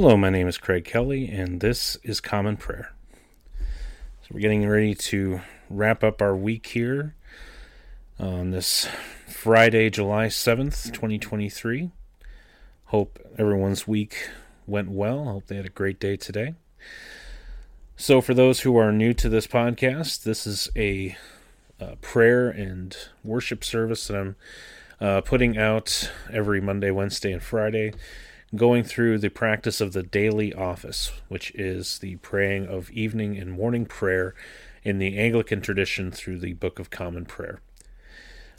Hello, my name is Craig Kelly, and this is Common Prayer. So, we're getting ready to wrap up our week here on this Friday, July 7th, 2023. Hope everyone's week went well. Hope they had a great day today. So, for those who are new to this podcast, this is a, prayer and worship service that I'm uh, putting out every Monday, Wednesday, and Friday, going through the practice of the daily office, which is the praying of evening and morning prayer in the Anglican tradition through the Book of Common Prayer.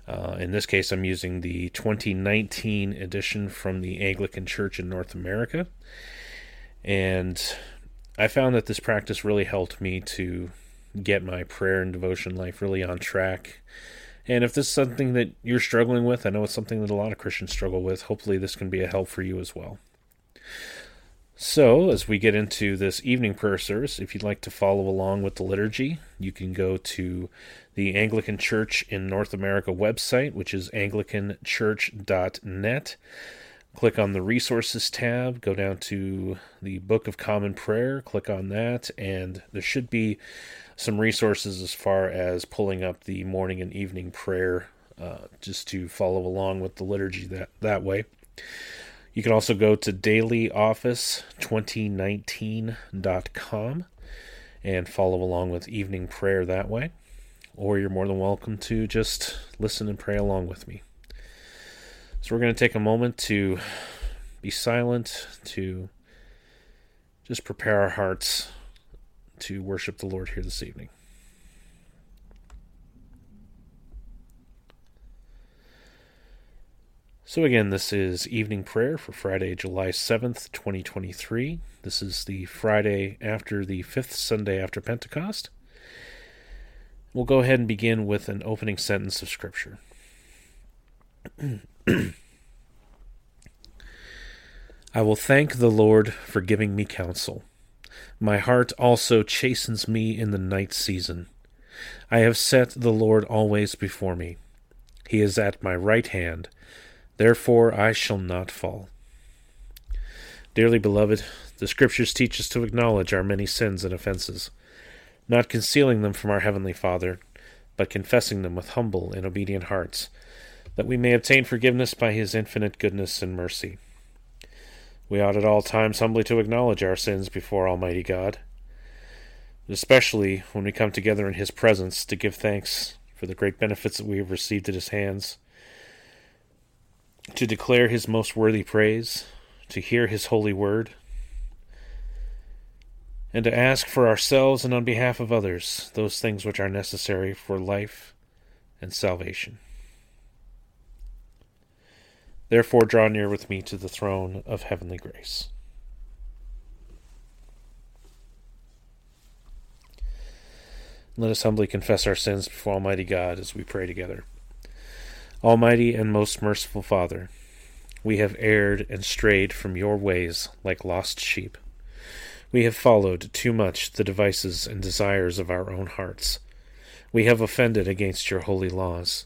Uh, in this case, I'm using the 2019 edition from the Anglican Church in North America. And I found that this practice really helped me to get my prayer and devotion life really on track and if this is something that you're struggling with, I know it's something that a lot of Christians struggle with. Hopefully, this can be a help for you as well. So, as we get into this evening prayer service, if you'd like to follow along with the liturgy, you can go to the Anglican Church in North America website, which is anglicanchurch.net. Click on the resources tab, go down to the Book of Common Prayer, click on that, and there should be some resources as far as pulling up the morning and evening prayer uh, just to follow along with the liturgy that, that way. You can also go to dailyoffice2019.com and follow along with evening prayer that way. Or you're more than welcome to just listen and pray along with me. So we're going to take a moment to be silent, to just prepare our hearts to worship the Lord here this evening. So, again, this is evening prayer for Friday, July 7th, 2023. This is the Friday after the fifth Sunday after Pentecost. We'll go ahead and begin with an opening sentence of Scripture. I will thank the Lord for giving me counsel. My heart also chastens me in the night season. I have set the Lord always before me. He is at my right hand. Therefore I shall not fall. Dearly beloved, the Scriptures teach us to acknowledge our many sins and offenses, not concealing them from our Heavenly Father, but confessing them with humble and obedient hearts, that we may obtain forgiveness by His infinite goodness and mercy. We ought at all times humbly to acknowledge our sins before Almighty God, especially when we come together in His presence to give thanks for the great benefits that we have received at His hands, to declare His most worthy praise, to hear His holy word, and to ask for ourselves and on behalf of others those things which are necessary for life and salvation. Therefore, draw near with me to the throne of heavenly grace. Let us humbly confess our sins before Almighty God as we pray together. Almighty and most merciful Father, we have erred and strayed from your ways like lost sheep. We have followed too much the devices and desires of our own hearts. We have offended against your holy laws.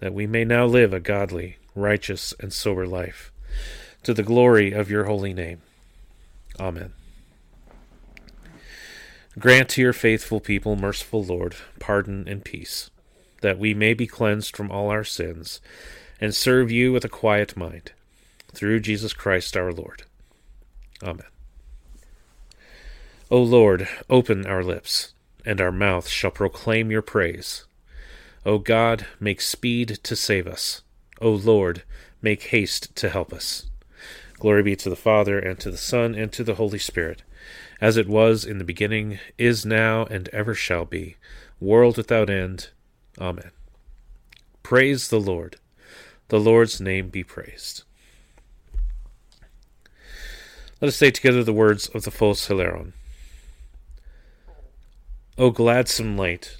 that we may now live a godly, righteous, and sober life, to the glory of your holy name. Amen. Grant to your faithful people, merciful Lord, pardon and peace, that we may be cleansed from all our sins, and serve you with a quiet mind, through Jesus Christ our Lord. Amen. O Lord, open our lips, and our mouth shall proclaim your praise. O God, make speed to save us. O Lord, make haste to help us. Glory be to the Father, and to the Son, and to the Holy Spirit, as it was in the beginning, is now, and ever shall be, world without end. Amen. Praise the Lord. The Lord's name be praised. Let us say together the words of the Phos Hilaron. O gladsome light,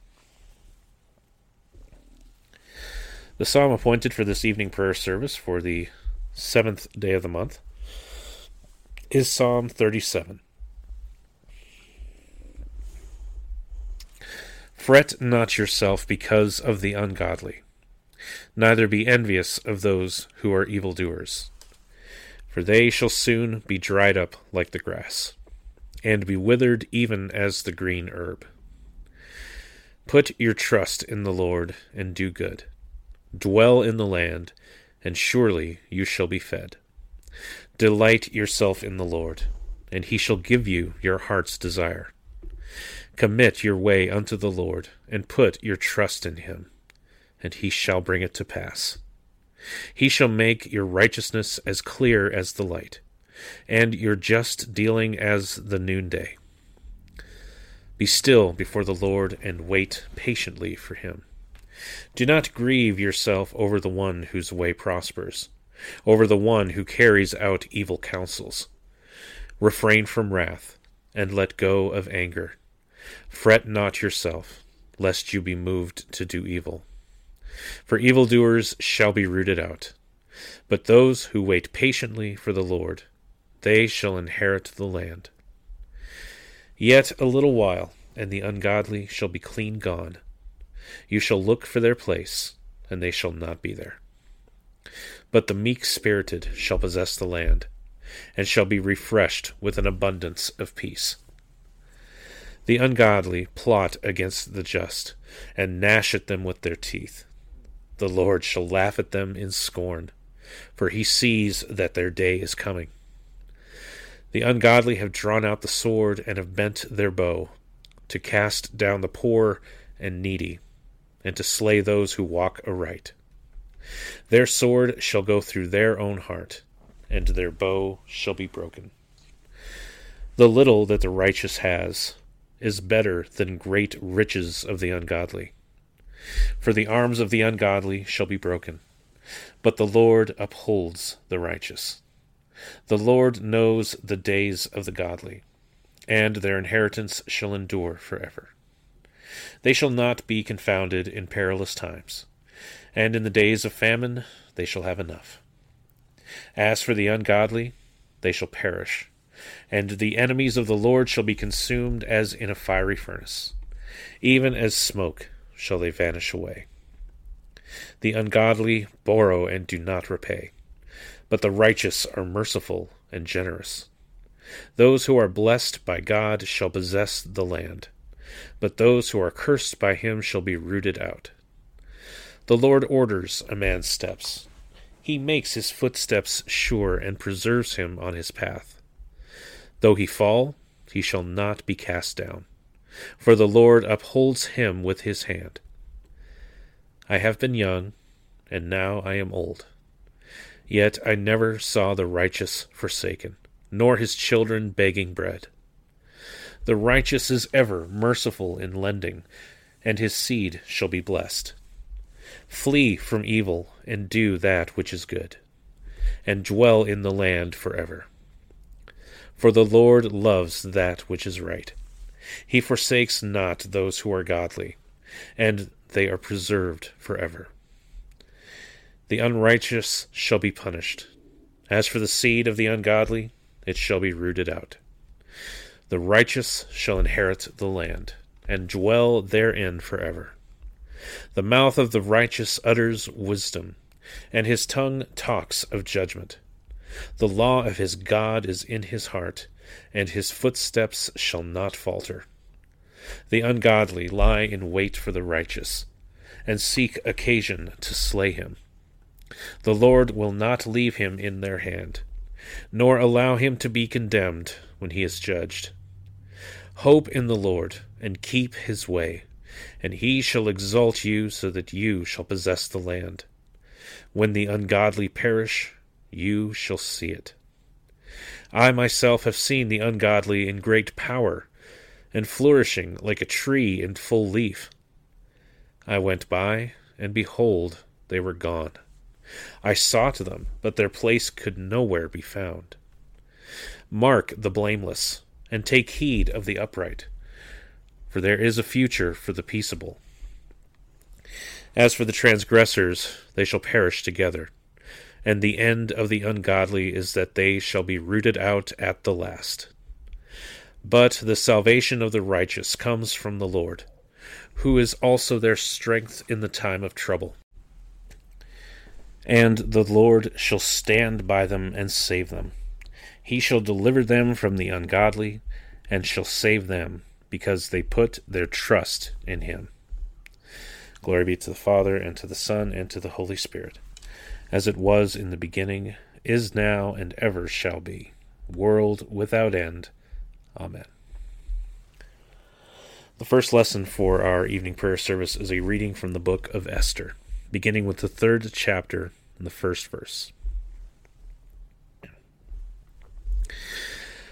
The psalm appointed for this evening prayer service for the seventh day of the month is Psalm 37. Fret not yourself because of the ungodly, neither be envious of those who are evildoers, for they shall soon be dried up like the grass and be withered even as the green herb. Put your trust in the Lord and do good. Dwell in the land, and surely you shall be fed. Delight yourself in the Lord, and he shall give you your heart's desire. Commit your way unto the Lord, and put your trust in him, and he shall bring it to pass. He shall make your righteousness as clear as the light and your just dealing as the noonday. Be still before the Lord and wait patiently for him. Do not grieve yourself over the one whose way prospers, over the one who carries out evil counsels. Refrain from wrath, and let go of anger. Fret not yourself, lest you be moved to do evil. For evildoers shall be rooted out, but those who wait patiently for the Lord they shall inherit the land. Yet a little while, and the ungodly shall be clean gone. You shall look for their place, and they shall not be there. But the meek spirited shall possess the land, and shall be refreshed with an abundance of peace. The ungodly plot against the just, and gnash at them with their teeth. The Lord shall laugh at them in scorn, for he sees that their day is coming. The ungodly have drawn out the sword and have bent their bow, to cast down the poor and needy, and to slay those who walk aright. Their sword shall go through their own heart, and their bow shall be broken. The little that the righteous has is better than great riches of the ungodly. For the arms of the ungodly shall be broken, but the Lord upholds the righteous. The Lord knows the days of the godly, and their inheritance shall endure forever. They shall not be confounded in perilous times, and in the days of famine they shall have enough. As for the ungodly, they shall perish, and the enemies of the Lord shall be consumed as in a fiery furnace. Even as smoke shall they vanish away. The ungodly borrow and do not repay but the righteous are merciful and generous. Those who are blessed by God shall possess the land, but those who are cursed by him shall be rooted out. The Lord orders a man's steps. He makes his footsteps sure and preserves him on his path. Though he fall, he shall not be cast down, for the Lord upholds him with his hand. I have been young, and now I am old Yet I never saw the righteous forsaken, nor his children begging bread. The righteous is ever merciful in lending, and his seed shall be blessed. Flee from evil, and do that which is good, and dwell in the land forever. For the Lord loves that which is right. He forsakes not those who are godly, and they are preserved forever. The unrighteous shall be punished. As for the seed of the ungodly, it shall be rooted out. The righteous shall inherit the land, and dwell therein forever. The mouth of the righteous utters wisdom, and his tongue talks of judgment. The law of his God is in his heart, and his footsteps shall not falter. The ungodly lie in wait for the righteous, and seek occasion to slay him. The Lord will not leave him in their hand, nor allow him to be condemned when he is judged. Hope in the Lord, and keep his way, and he shall exalt you so that you shall possess the land. When the ungodly perish, you shall see it. I myself have seen the ungodly in great power, and flourishing like a tree in full leaf. I went by, and behold, they were gone. I sought them, but their place could nowhere be found. Mark the blameless, and take heed of the upright, for there is a future for the peaceable. As for the transgressors, they shall perish together and the end of the ungodly is that they shall be rooted out at the last. But the salvation of the righteous comes from the Lord, who is also their strength in the time of trouble. And the Lord shall stand by them and save them. He shall deliver them from the ungodly, and shall save them, because they put their trust in him. Glory be to the Father, and to the Son, and to the Holy Spirit as it was in the beginning, is now, and ever shall be, world without end. Amen. The first lesson for our evening prayer service is a reading from the book of Esther, beginning with the third chapter and the first verse.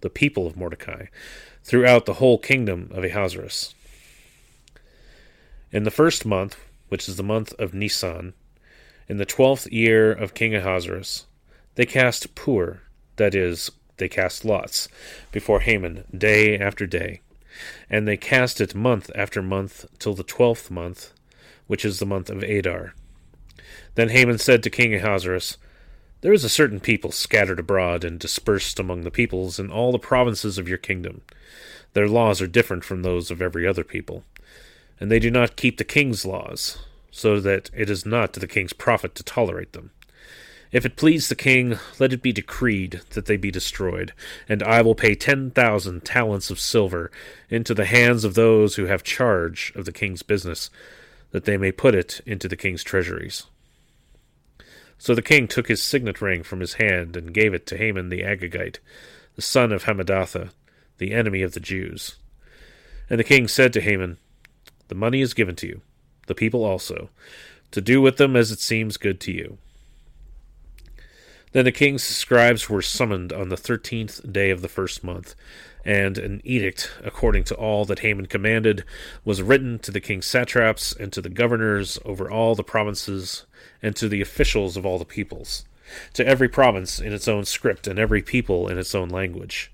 the people of Mordecai, throughout the whole kingdom of Ahasuerus. In the first month, which is the month of Nisan, in the twelfth year of King Ahasuerus, they cast pur, that is, they cast lots, before Haman day after day. And they cast it month after month till the twelfth month, which is the month of Adar. Then Haman said to King Ahasuerus, There is a certain people scattered abroad and dispersed among the peoples in all the provinces of your kingdom. Their laws are different from those of every other people, and they do not keep the king's laws, so that it is not to the king's profit to tolerate them. If it please the king, let it be decreed that they be destroyed, and I will pay ten thousand talents of silver into the hands of those who have charge of the king's business, that they may put it into the king's treasuries. So the king took his signet ring from his hand and gave it to Haman the Agagite, the son of Hammedatha, the enemy of the Jews. And the king said to Haman, The money is given to you the people also, to do with them as it seems good to you. Then the king's scribes were summoned on the thirteenth day of the first month, and an edict, according to all that Haman commanded, was written to the king's satraps and to the governors over all the provinces, and to the officials of all the peoples, to every province in its own script, and every people in its own language.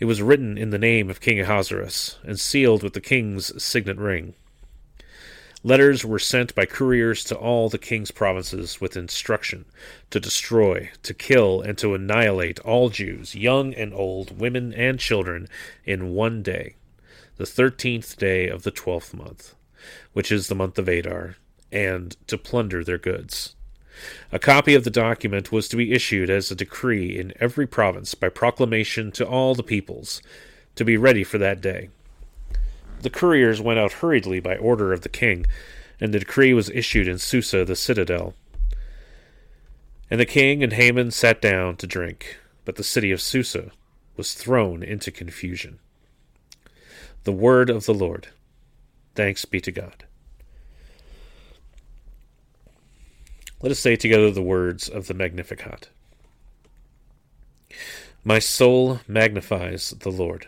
It was written in the name of King Ahasuerus, and sealed with the king's signet ring. Letters were sent by couriers to all the king's provinces with instruction to destroy, to kill, and to annihilate all Jews, young and old, women and children, in one day, the thirteenth day of the twelfth month, which is the month of Adar, and to plunder their goods. A copy of the document was to be issued as a decree in every province by proclamation to all the peoples, to be ready for that day. The couriers went out hurriedly by order of the king, and the decree was issued in Susa the citadel. And the king and Haman sat down to drink, but the city of Susa was thrown into confusion. The word of the Lord. Thanks be to God. Let us say together the words of the Magnificat. My soul magnifies the Lord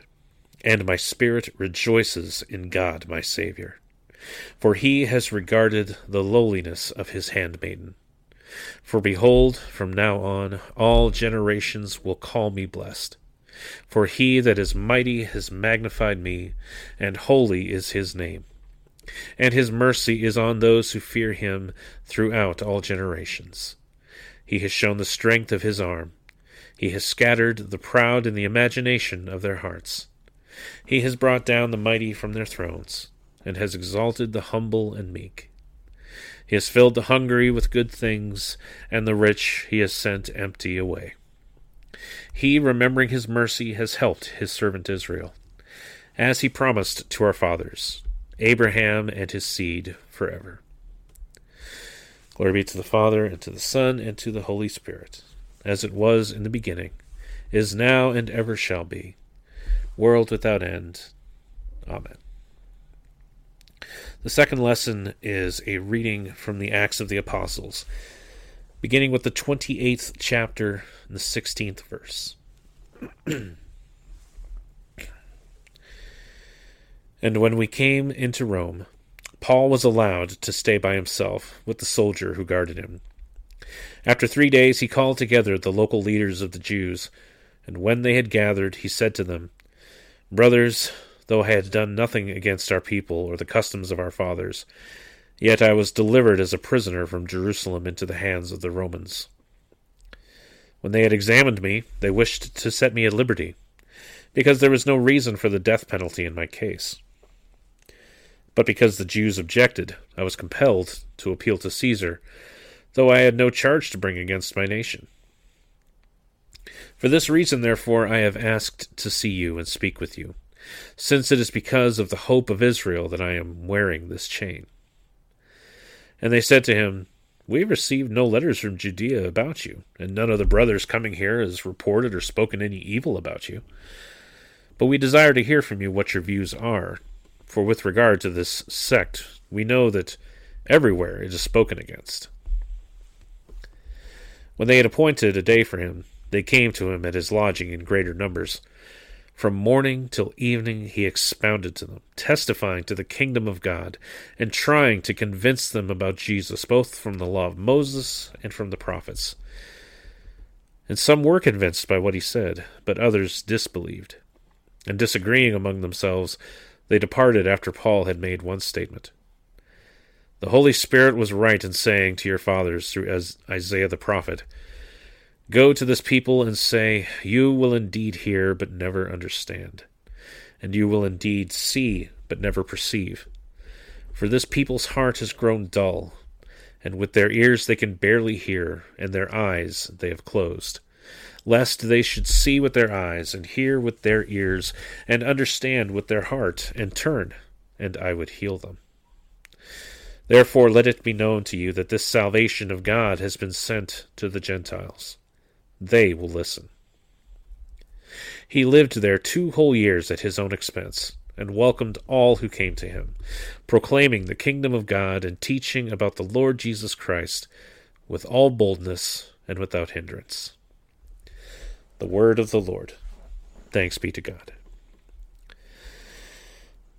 and my spirit rejoices in God my Saviour. For he has regarded the lowliness of his handmaiden. For behold, from now on all generations will call me blessed. For he that is mighty has magnified me, and holy is his name. And his mercy is on those who fear him throughout all generations. He has shown the strength of his arm. He has scattered the proud in the imagination of their hearts. He has brought down the mighty from their thrones, and has exalted the humble and meek. He has filled the hungry with good things, and the rich he has sent empty away. He, remembering his mercy, has helped his servant Israel, as he promised to our fathers, Abraham and his seed forever. Glory be to the Father, and to the Son, and to the Holy Spirit, as it was in the beginning, is now, and ever shall be, world without end. Amen. The second lesson is a reading from the Acts of the Apostles, beginning with the 28th chapter and the 16th verse. and when we came into Rome, Paul was allowed to stay by himself with the soldier who guarded him. After three days, he called together the local leaders of the Jews, and when they had gathered, he said to them, Brothers, though I had done nothing against our people or the customs of our fathers, yet I was delivered as a prisoner from Jerusalem into the hands of the Romans. When they had examined me, they wished to set me at liberty, because there was no reason for the death penalty in my case. But because the Jews objected, I was compelled to appeal to Caesar, though I had no charge to bring against my nation. For this reason, therefore, I have asked to see you and speak with you, since it is because of the hope of Israel that I am wearing this chain. And they said to him, we have received no letters from Judea about you, and none of the brothers coming here has reported or spoken any evil about you. But we desire to hear from you what your views are, for with regard to this sect, we know that everywhere it is spoken against. When they had appointed a day for him, they came to him at his lodging in greater numbers. From morning till evening he expounded to them, testifying to the kingdom of God, and trying to convince them about Jesus, both from the law of Moses and from the prophets. And some were convinced by what he said, but others disbelieved. And disagreeing among themselves, they departed after Paul had made one statement. The Holy Spirit was right in saying to your fathers through Isaiah the prophet, Go to this people and say, You will indeed hear, but never understand, and you will indeed see, but never perceive. For this people's heart has grown dull, and with their ears they can barely hear, and their eyes they have closed, lest they should see with their eyes, and hear with their ears, and understand with their heart, and turn, and I would heal them. Therefore let it be known to you that this salvation of God has been sent to the Gentiles they will listen. He lived there two whole years at his own expense, and welcomed all who came to him, proclaiming the kingdom of God and teaching about the Lord Jesus Christ with all boldness and without hindrance. The word of the Lord. Thanks be to God.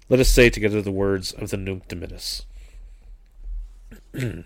Let us say together the words of the Nunc Dimittis.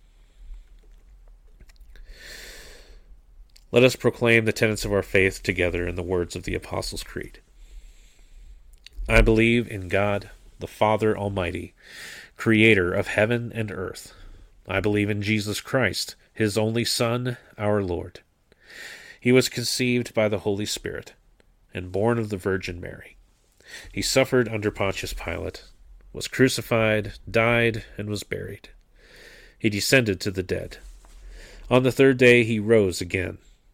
Let us proclaim the tenets of our faith together in the words of the Apostles' Creed. I believe in God, the Father Almighty, creator of heaven and earth. I believe in Jesus Christ, his only Son, our Lord. He was conceived by the Holy Spirit and born of the Virgin Mary. He suffered under Pontius Pilate, was crucified, died, and was buried. He descended to the dead. On the third day he rose again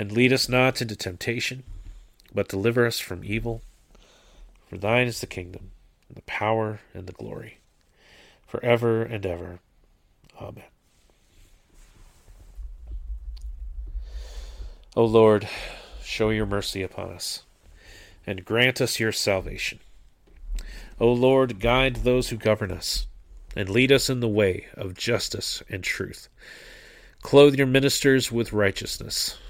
And lead us not into temptation, but deliver us from evil. For thine is the kingdom, and the power, and the glory, for ever and ever. Amen. O Lord, show your mercy upon us, and grant us your salvation. O Lord, guide those who govern us, and lead us in the way of justice and truth. Clothe your ministers with righteousness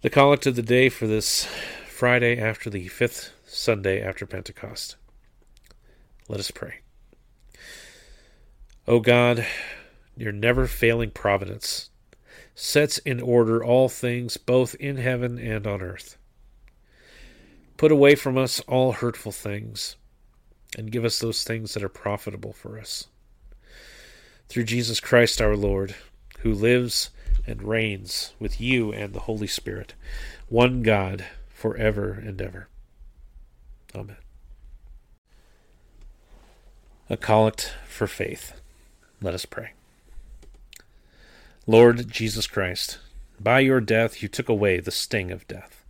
The collect of the day for this Friday after the fifth Sunday after Pentecost. Let us pray. O God, your never failing providence sets in order all things both in heaven and on earth. Put away from us all hurtful things, and give us those things that are profitable for us. Through Jesus Christ our Lord, who lives and reigns with you and the Holy Spirit, one God, for ever and ever. Amen. A collect for faith. Let us pray. Lord Jesus Christ, by your death you took away the sting of death.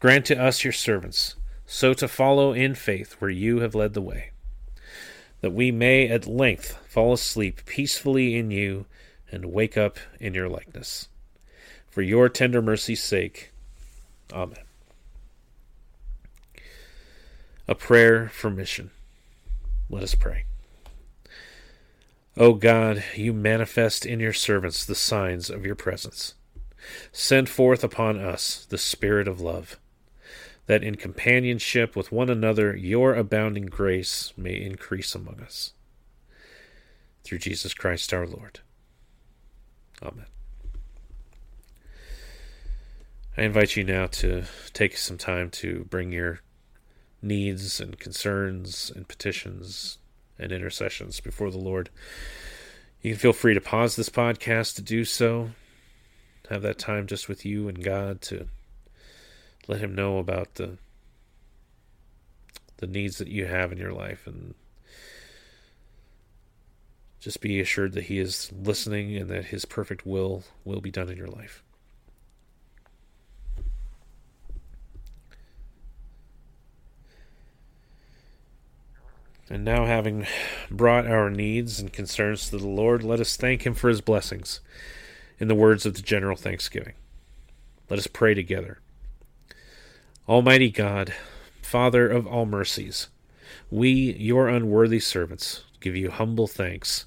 Grant to us, your servants, so to follow in faith where you have led the way, that we may at length fall asleep peacefully in you and wake up in your likeness. For your tender mercy's sake. Amen. A prayer for mission. Let us pray. O God, you manifest in your servants the signs of your presence. Send forth upon us the Spirit of love, that in companionship with one another your abounding grace may increase among us. Through Jesus Christ our Lord. Amen. I invite you now to take some time to bring your needs and concerns and petitions and intercessions before the Lord. You can feel free to pause this podcast to do so. Have that time just with you and God to let Him know about the the needs that you have in your life and just be assured that He is listening and that His perfect will will be done in your life. And now, having brought our needs and concerns to the Lord, let us thank Him for His blessings in the words of the general thanksgiving. Let us pray together. Almighty God, Father of all mercies, we, your unworthy servants, give you humble thanks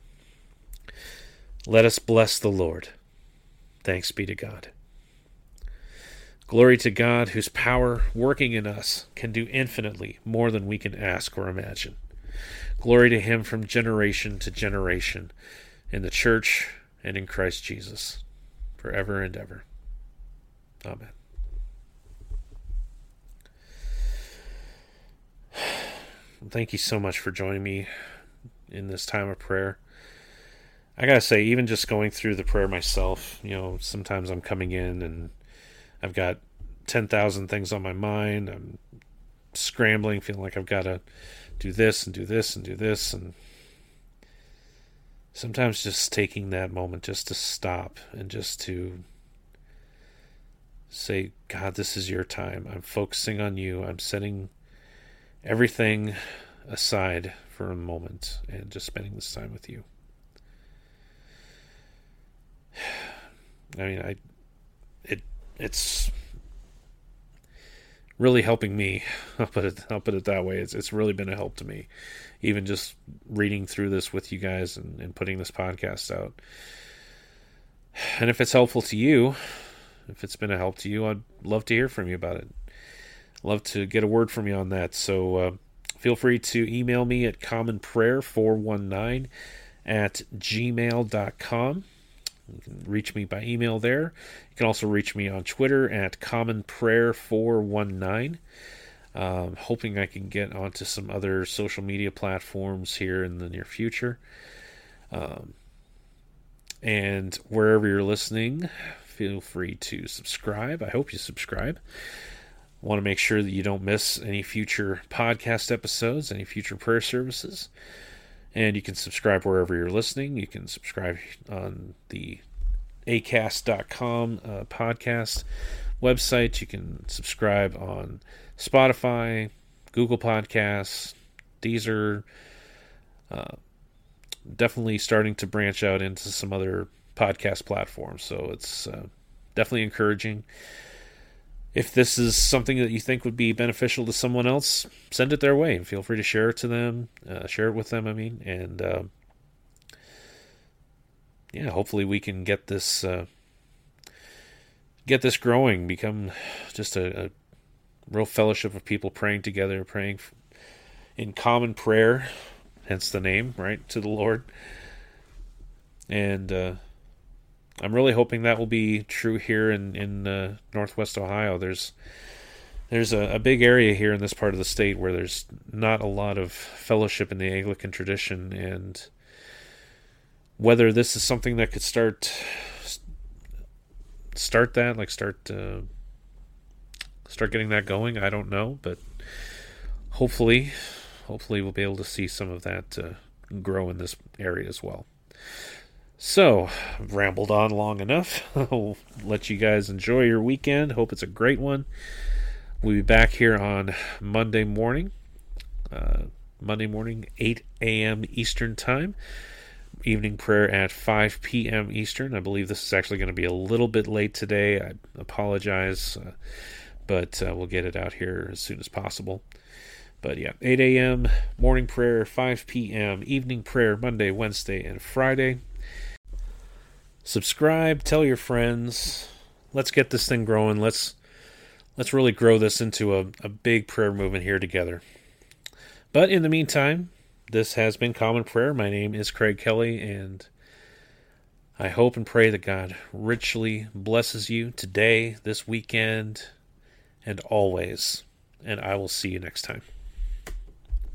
Let us bless the Lord. Thanks be to God. Glory to God, whose power working in us can do infinitely more than we can ask or imagine. Glory to Him from generation to generation, in the church and in Christ Jesus, forever and ever. Amen. Thank you so much for joining me in this time of prayer. I gotta say, even just going through the prayer myself, you know, sometimes I'm coming in and I've got 10,000 things on my mind. I'm scrambling, feeling like I've got to do this and do this and do this. And sometimes just taking that moment just to stop and just to say, God, this is your time. I'm focusing on you. I'm setting everything aside for a moment and just spending this time with you. I mean, I it it's really helping me. I'll put it I'll put it that way. It's it's really been a help to me, even just reading through this with you guys and, and putting this podcast out. And if it's helpful to you, if it's been a help to you, I'd love to hear from you about it. Love to get a word from you on that. So uh, feel free to email me at commonprayer419 at gmail.com. You can reach me by email there. You can also reach me on Twitter at commonprayer419. Um, hoping I can get onto some other social media platforms here in the near future. Um, and wherever you're listening, feel free to subscribe. I hope you subscribe. Want to make sure that you don't miss any future podcast episodes, any future prayer services. And you can subscribe wherever you're listening. You can subscribe on the acast.com uh, podcast website. You can subscribe on Spotify, Google Podcasts, Deezer. Uh, definitely starting to branch out into some other podcast platforms. So it's uh, definitely encouraging if this is something that you think would be beneficial to someone else, send it their way and feel free to share it to them, uh, share it with them. I mean, and uh, yeah, hopefully we can get this uh, get this growing, become just a, a, real fellowship of people praying together, praying in common prayer, hence the name, right, to the Lord. And uh, I'm really hoping that will be true here in in uh, Northwest Ohio. There's there's a, a, big area here in this part of the state where there's not a lot of fellowship in the Anglican tradition, and whether this is something that could start start that, like start uh, start getting that going, I don't know, but hopefully, hopefully we'll be able to see some of that uh, grow in this area as well. So, I've rambled on long enough. I'll let you guys enjoy your weekend. Hope it's a great one. We'll be back here on Monday morning. Uh, Monday morning, 8 a.m. Eastern Time. Evening prayer at 5 p.m. Eastern. I believe this is actually going to be a little bit late today. I apologize, uh, but uh, we'll get it out here as soon as possible. But yeah, 8 a.m. morning prayer, 5 p.m. evening prayer Monday, Wednesday, and Friday subscribe, tell your friends. Let's get this thing growing. Let's let's really grow this into a, a big prayer movement here together. But in the meantime, this has been Common Prayer. My name is Craig Kelly, and I hope and pray that God richly blesses you today, this weekend, and always. And I will see you next time.